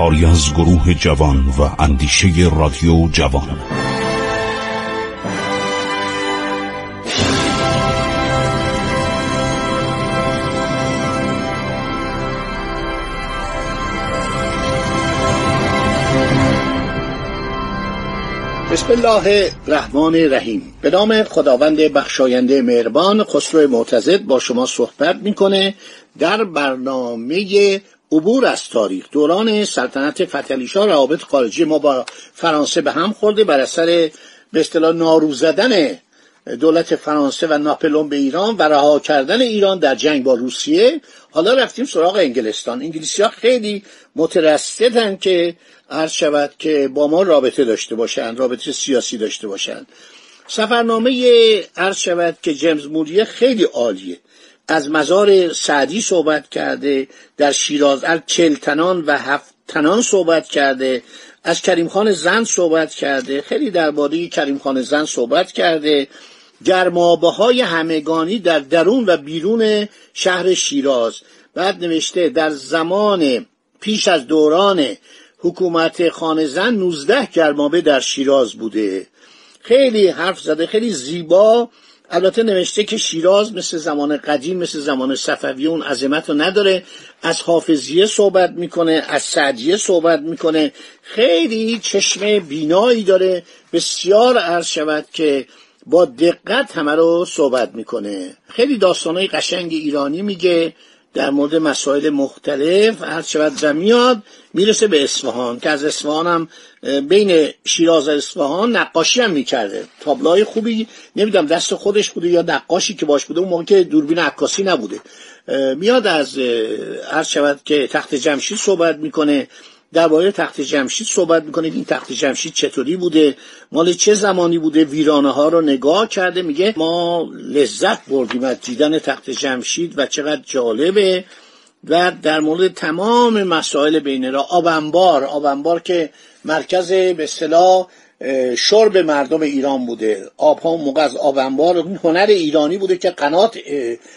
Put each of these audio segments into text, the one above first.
کاری از گروه جوان و اندیشه رادیو جوان. بسم الله الرحمن الرحیم. به نام خداوند بخشاینده مهربان خسرو معتزد با شما صحبت می‌کنه در برنامه عبور از تاریخ. دوران سلطنت فتلیشا روابط خارجی ما با فرانسه به هم خورده بر اثر به اصطلاح نارو زدن دولت فرانسه و ناپلون به ایران و رها کردن ایران در جنگ با روسیه. حالا رفتیم سراغ انگلستان. انگلیسی ها خیلی مترصدن که عرض شود که با ما رابطه داشته باشند رابطه سیاسی داشته باشند. سفرنامه عرض شود که جیمز موریه خیلی عالیه. از مزار سعدی صحبت کرده در شیراز از چلتنان و هفت تنان صحبت کرده از کریم خان زن صحبت کرده خیلی درباره کریم خان زن صحبت کرده گرمابه های همگانی در درون و بیرون شهر شیراز. بعد نوشته در زمان پیش از دوران حکومت خان زن 19 گرمابه در شیراز بوده. خیلی حرف زده خیلی زیبا البته نوشته که شیراز مثل زمان قدیم مثل زمان صفوی اون عظمت رو نداره. از حافظیه صحبت می‌کنه از سعدیه صحبت می‌کنه. خیلی چشم بینایی داره. بسیار عرض شود که با دقت همه رو صحبت می‌کنه. خیلی داستانهای قشنگ ایرانی میگه. در مورد مسائل مختلف هر شود و میاد می‌رسه به اصفهان که از اصفهان هم بین شیراز و اصفهان نقاشی هم می‌کرده. تابلوهای خوبی نمی‌دونم دست خودش بوده یا نقاشی که باش بوده اون موقع که دوربین عکاسی نبوده. میاد از هر شود که تخت جمشید صحبت می‌کنه. درباره تخت جمشید صحبت می‌کنه این تخت جمشید چطوری بوده؟ مال چه زمانی بوده؟ ویرانه ها رو نگاه کرده میگه ما لذت بردیم از دیدن تخت جمشید و چقدر جالبه. و در مورد تمام مسائل بین را آبنبار آبنبار که مرکز به اصطلاح شرب مردم ایران بوده. آب ها موقع از آبنبار هنر ایرانی بوده که قنات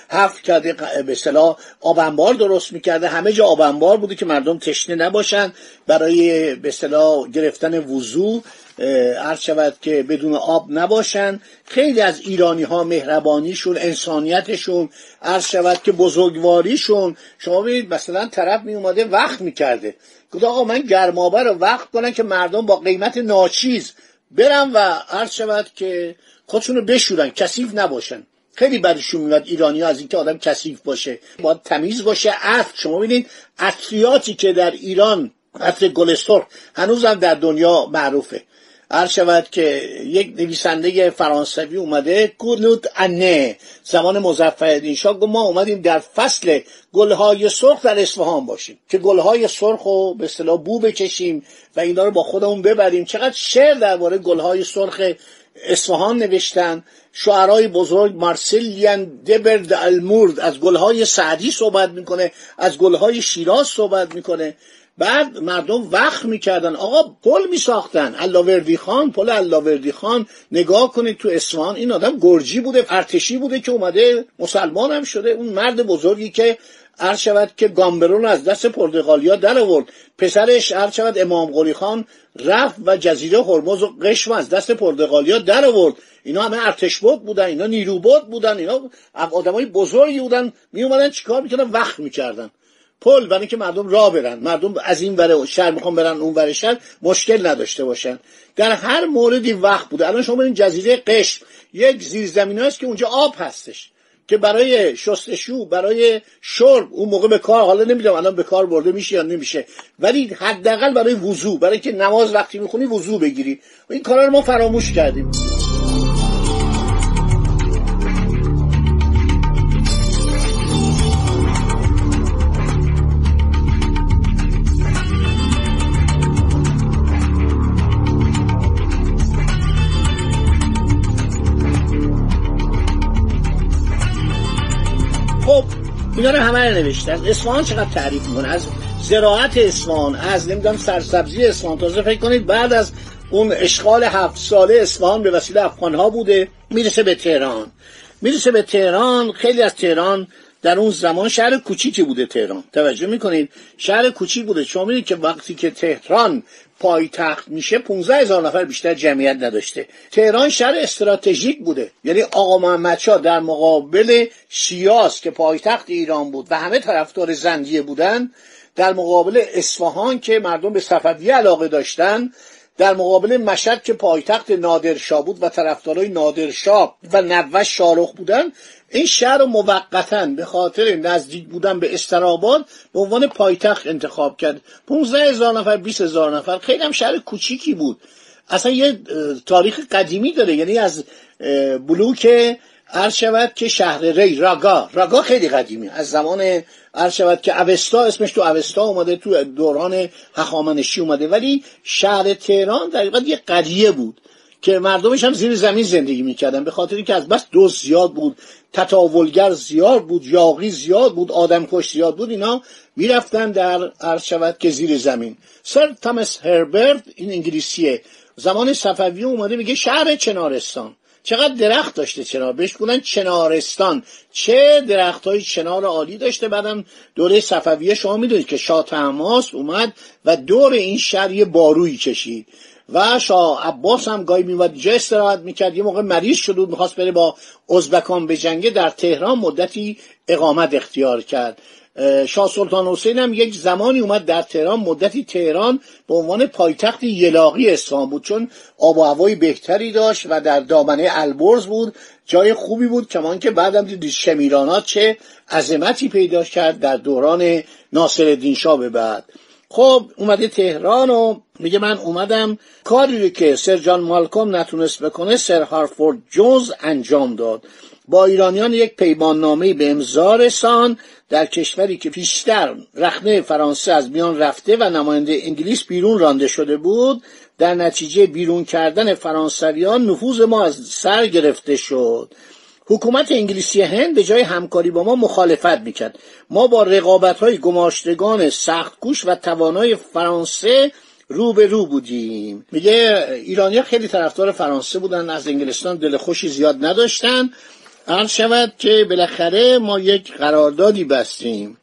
حفر کرده به اصطلاح آبنبار درست می‌کرده. همه جا آبنبار بوده که مردم تشنه نباشن. برای به اصطلاح گرفتن وضوع عرض شود که بدون آب نباشن. خیلی از ایرانی ها مهربانیشون انسانیتشون عرض شود که بزرگواریشون. شما ببینید مثلا طرف می اومده وقت می‌کرده. گفت آقا من گرمابه رو وقت کنم که مردم با قیمت ناچیز برن و عرض شود که خودشون رو بشورن کثیف نباشن. خیلی بدشون میاد ایرانی ها از اینکه آدم کثیف باشه. باید تمیز باشه. عطر شما ببینید عطریاتی که در ایران عطر گل سرخ هنوزم در دنیا معروفه. هر شود که یک نویسنده فرانسوی اومده کونوت انه زمان مظفرالدین شاه. گفت ما اومدیم در فصل گلهای سرخ در اصفهان باشیم که گلهای سرخ رو به اصطلاح بو بکشیم و اینا رو با خودمون ببریم. چقدر شعر درباره گلهای سرخ اصفهان نوشتن. شعرهای بزرگ مارسیلیان دبرد المورد از گلهای سعدی صحبت می‌کنه از گلهای شیراز صحبت می‌کنه. بعد مردم وقت می‌کردن. آقا پل میساختن. علاوردی خان پل علاوردی خان. نگاه کنید تو اصفهان این آدم گرجی بوده ارتشی بوده که اومده مسلمان هم شده. اون مرد بزرگی که عرض شود که گامبرون از دست پرتغالیا در آورد. پسرش عرض شود امام قلی خان رفت و جزیره هرمز و قشم از دست پرتغالیا در آورد. اینا همه ارتش بود بودن اینا نیرو بود بودن اینا آدمای بزرگی بودن. می اومدن چیکار می‌کردن؟ وقت می‌کردن. پل برای اینکه مردم راه برن. مردم از این ور شهر می‌خوان برن اون ور شهر مشکل نداشته باشن. در هر موردی وقت بوده. الان شما این جزیره قشم یک زیرزمین است که اونجا آب هستش که برای شستشو برای شرب اون موقع به کار حالا نمی‌دونم الان به کار برده میشه یا نمیشه. ولی حداقل برای وضوع برای اینکه نماز وقتی می‌خونی وضوع بگیری. این کارا رو ما فراموش کردیم. اینا رو همه نوشتن. اصفهان چقدر تعریف می‌کنه؟ از زراعت اصفهان از نمی‌دونم سرسبزی اصفهان. تازه فکر کنید بعد از اون اشغال هفت ساله اصفهان به وسیله افغانها بوده می‌رسه به تهران. می‌رسه به تهران خیلی از تهران در اون زمان شهر کوچیکی بوده تهران. توجه می‌کنید؟ شهر کوچیک بوده. شما می‌دید که وقتی که تهران پایتخت میشه 15 هزار نفر بیشتر جمعیت نداشته. تهران شهر استراتژیک بوده. یعنی آقا محمد در مقابل شیاس که پایتخت ایران بود و همه طرفدار زندیه بودن در مقابل اصفهان که مردم به صفویه علاقه داشتن در مقابل مشهد که پایتخت نادرشاه بود و طرفدارای نادرشاه و نوش شارخ بودن این شهر رو موقتا به خاطر نزدیک بودن به استراباد به عنوان پایتخت انتخاب کرد. 15 هزار نفر 20 هزار نفر. خیلی هم شهر کوچیکی بود. اصلا یه تاریخ قدیمی داره. یعنی از بلوک عرض شود که شهر ری راگا. راگا خیلی قدیمی. از زمان عرض شود که اوستا اسمش تو اوستا اومده تو دوران هخامنشی اومده. ولی شهر تهران در یه قریه بود. که مردمش هم زیر زمین زندگی می‌کردن به خاطر اینکه از بس دوست زیاد بود تطاولگر زیاد بود یاقی زیاد بود آدم کش زیاد بود اینا می‌رفتن در عرض شود که زیر زمین. سر تامس هربرت این انگلیسیه زمان صفوی اومده میگه شهر چنارستان. چقدر درخت داشته چنار بهش گفتن چنارستان. چه درخت های چنار عالی داشته بعدم دوره صفویه شما می‌دونید که شاه تماس اومد و دور این شهر بارویی کشید. و شاه عباس هم گاهی میومد جا استراحت می‌کرد. یه موقع مریض شد و می‌خواست بره با ازبکان به جنگه در تهران مدتی اقامت اختیار کرد. شاه سلطان حسین هم یک زمانی اومد در تهران مدتی تهران به عنوان پایتخت یلاقی اسلام بود چون آب و هوای بهتری داشت و در دامنه البرز بود. جای خوبی بود کمان که بعدم دید شمیرانات چه عظمتی پیدا کرد در دوران ناصر شاه به بعد. خب اومده تهران و میگه من اومدم. کاری که سر جان مالکوم نتونست بکنه سر هارفورد جونز انجام داد. با ایرانیان یک پیمان نامه به امضا رسان در کشوری که پیشتر رخنه فرانسه از میان رفته و نماینده انگلیس بیرون رانده شده بود در نتیجه بیرون کردن فرانسویان نفوذ ما از سر گرفته شد. حکومت انگلیسی هند به جای همکاری با ما مخالفت می‌کرد. ما با رقابت های گماشتگان سختگوش و توانای فرانسه رو به رو بودیم. میگه ایرانی خیلی طرفدار فرانسه بودن از انگلستان دل خوشی زیاد نداشتن. عرض شود که بالاخره ما یک قراردادی بستیم.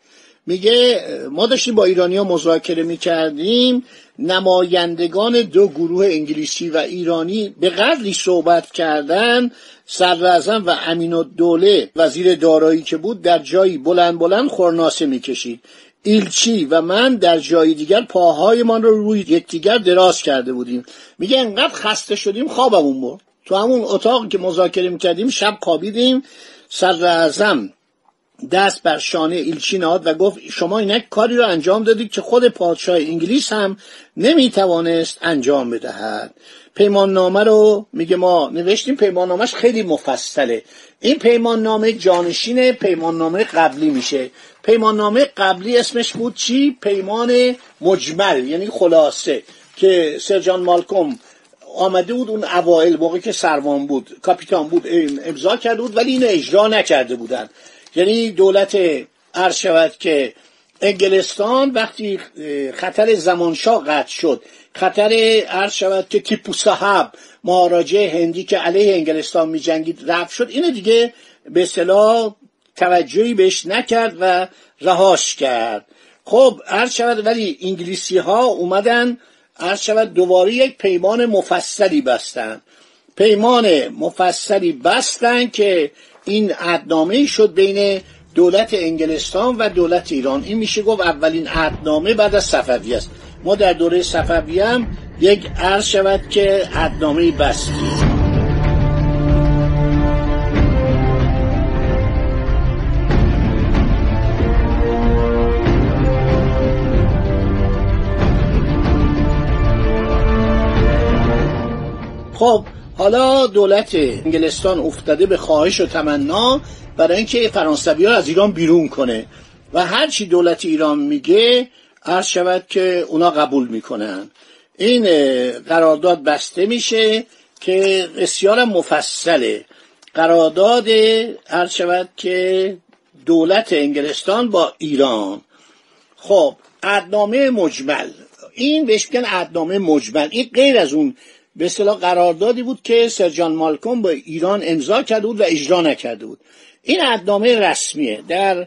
میگه ما داشتیم با ایرانیا مذاکره می‌کردیم نمایندگان دو گروه انگلیسی و ایرانی به قدری صحبت کردن صدر و امین الدوله وزیر دارایی که بود در جایی بلند بلند خورناسه می‌کشید. ایلچی و من در جای دیگر پاهایمان رو روی یکدیگر دراز کرده بودیم. میگه انقدر خسته شدیم خوابمون برد. تو همون اتاق که مذاکره می‌کردیم شب خوابیدیم. صدر دست بر شانه ایلچی نهاد و گفت شما اینک کاری رو انجام دادید که خود پادشاه انگلیس هم نمی‌توانست انجام بدهد. پیمان نامه رو میگه ما نوشتیم پیمان نامش خیلی مفصله. این پیمان نامه جانشین پیمان نامه قبلی میشه. پیمان نامه قبلی اسمش بود چی؟ پیمان مجمل یعنی خلاصه که سرجان مالکوم آمده بود اون اوائل موقعی که سروان بود کاپیتان بود امضا کرده بود ولی اینو اجرا نکرده بودن. یعنی دولت عرض شود که انگلستان وقتی خطر زمانشاه قطع شد خطر عرض شود که تیپو صاحب مهاراجه هندی که علیه انگلستان می جنگید رفت شد اینو دیگه به اصطلاح توجهی بهش نکرد و رهاش کرد. خب عرض شود ولی انگلیسی ها اومدن عرض شود دوباره یک پیمان مفصلی بستن. پیمان مفصلی بستن که این عدنامه شد بین دولت انگلستان و دولت ایران. این میشه گفت اولین عدنامه بعد از صفوی است. ما در دوره صفوی هم یک عرض شود که عدنامه بستیم خب حالا دولت انگلستان افتاده به خواهش و تمنا برای اینکه فرانسوی ها از ایران بیرون کنه. و هرچی دولت ایران میگه عرض شود که اونا قبول می‌کنن. این قرارداد بسته میشه که بسیار مفصله. قرارداد عرض شود که دولت انگلستان با ایران. خب ادنامه مجمل. این بهش میگن ادنامه مجمل. این غیر از اون به اصطلاح قراردادی بود که سرجان مالکوم با ایران امضا کرده بود و اجرا نکرده بود. این عدنامه رسمیه. در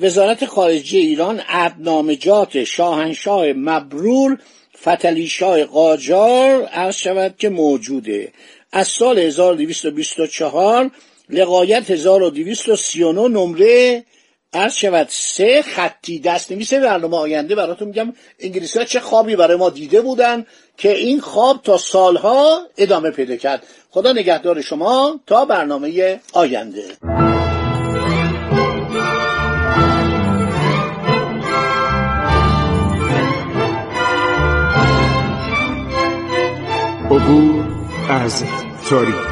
وزارت خارجه ایران عدنامجات شاهنشاه مبرور فتلی شاه قاجار عرض شود که موجوده. از سال 1224 لقایت 1239 نمره عرض شود سه خطی دست نمیسه برنامه آینده براتون میگم. انگلیسی ها چه خوابی برای ما دیده بودن که این خواب تا سالها ادامه پیدا کرد. خدا نگهدار شما تا برنامه آینده. عبور از تاریخ.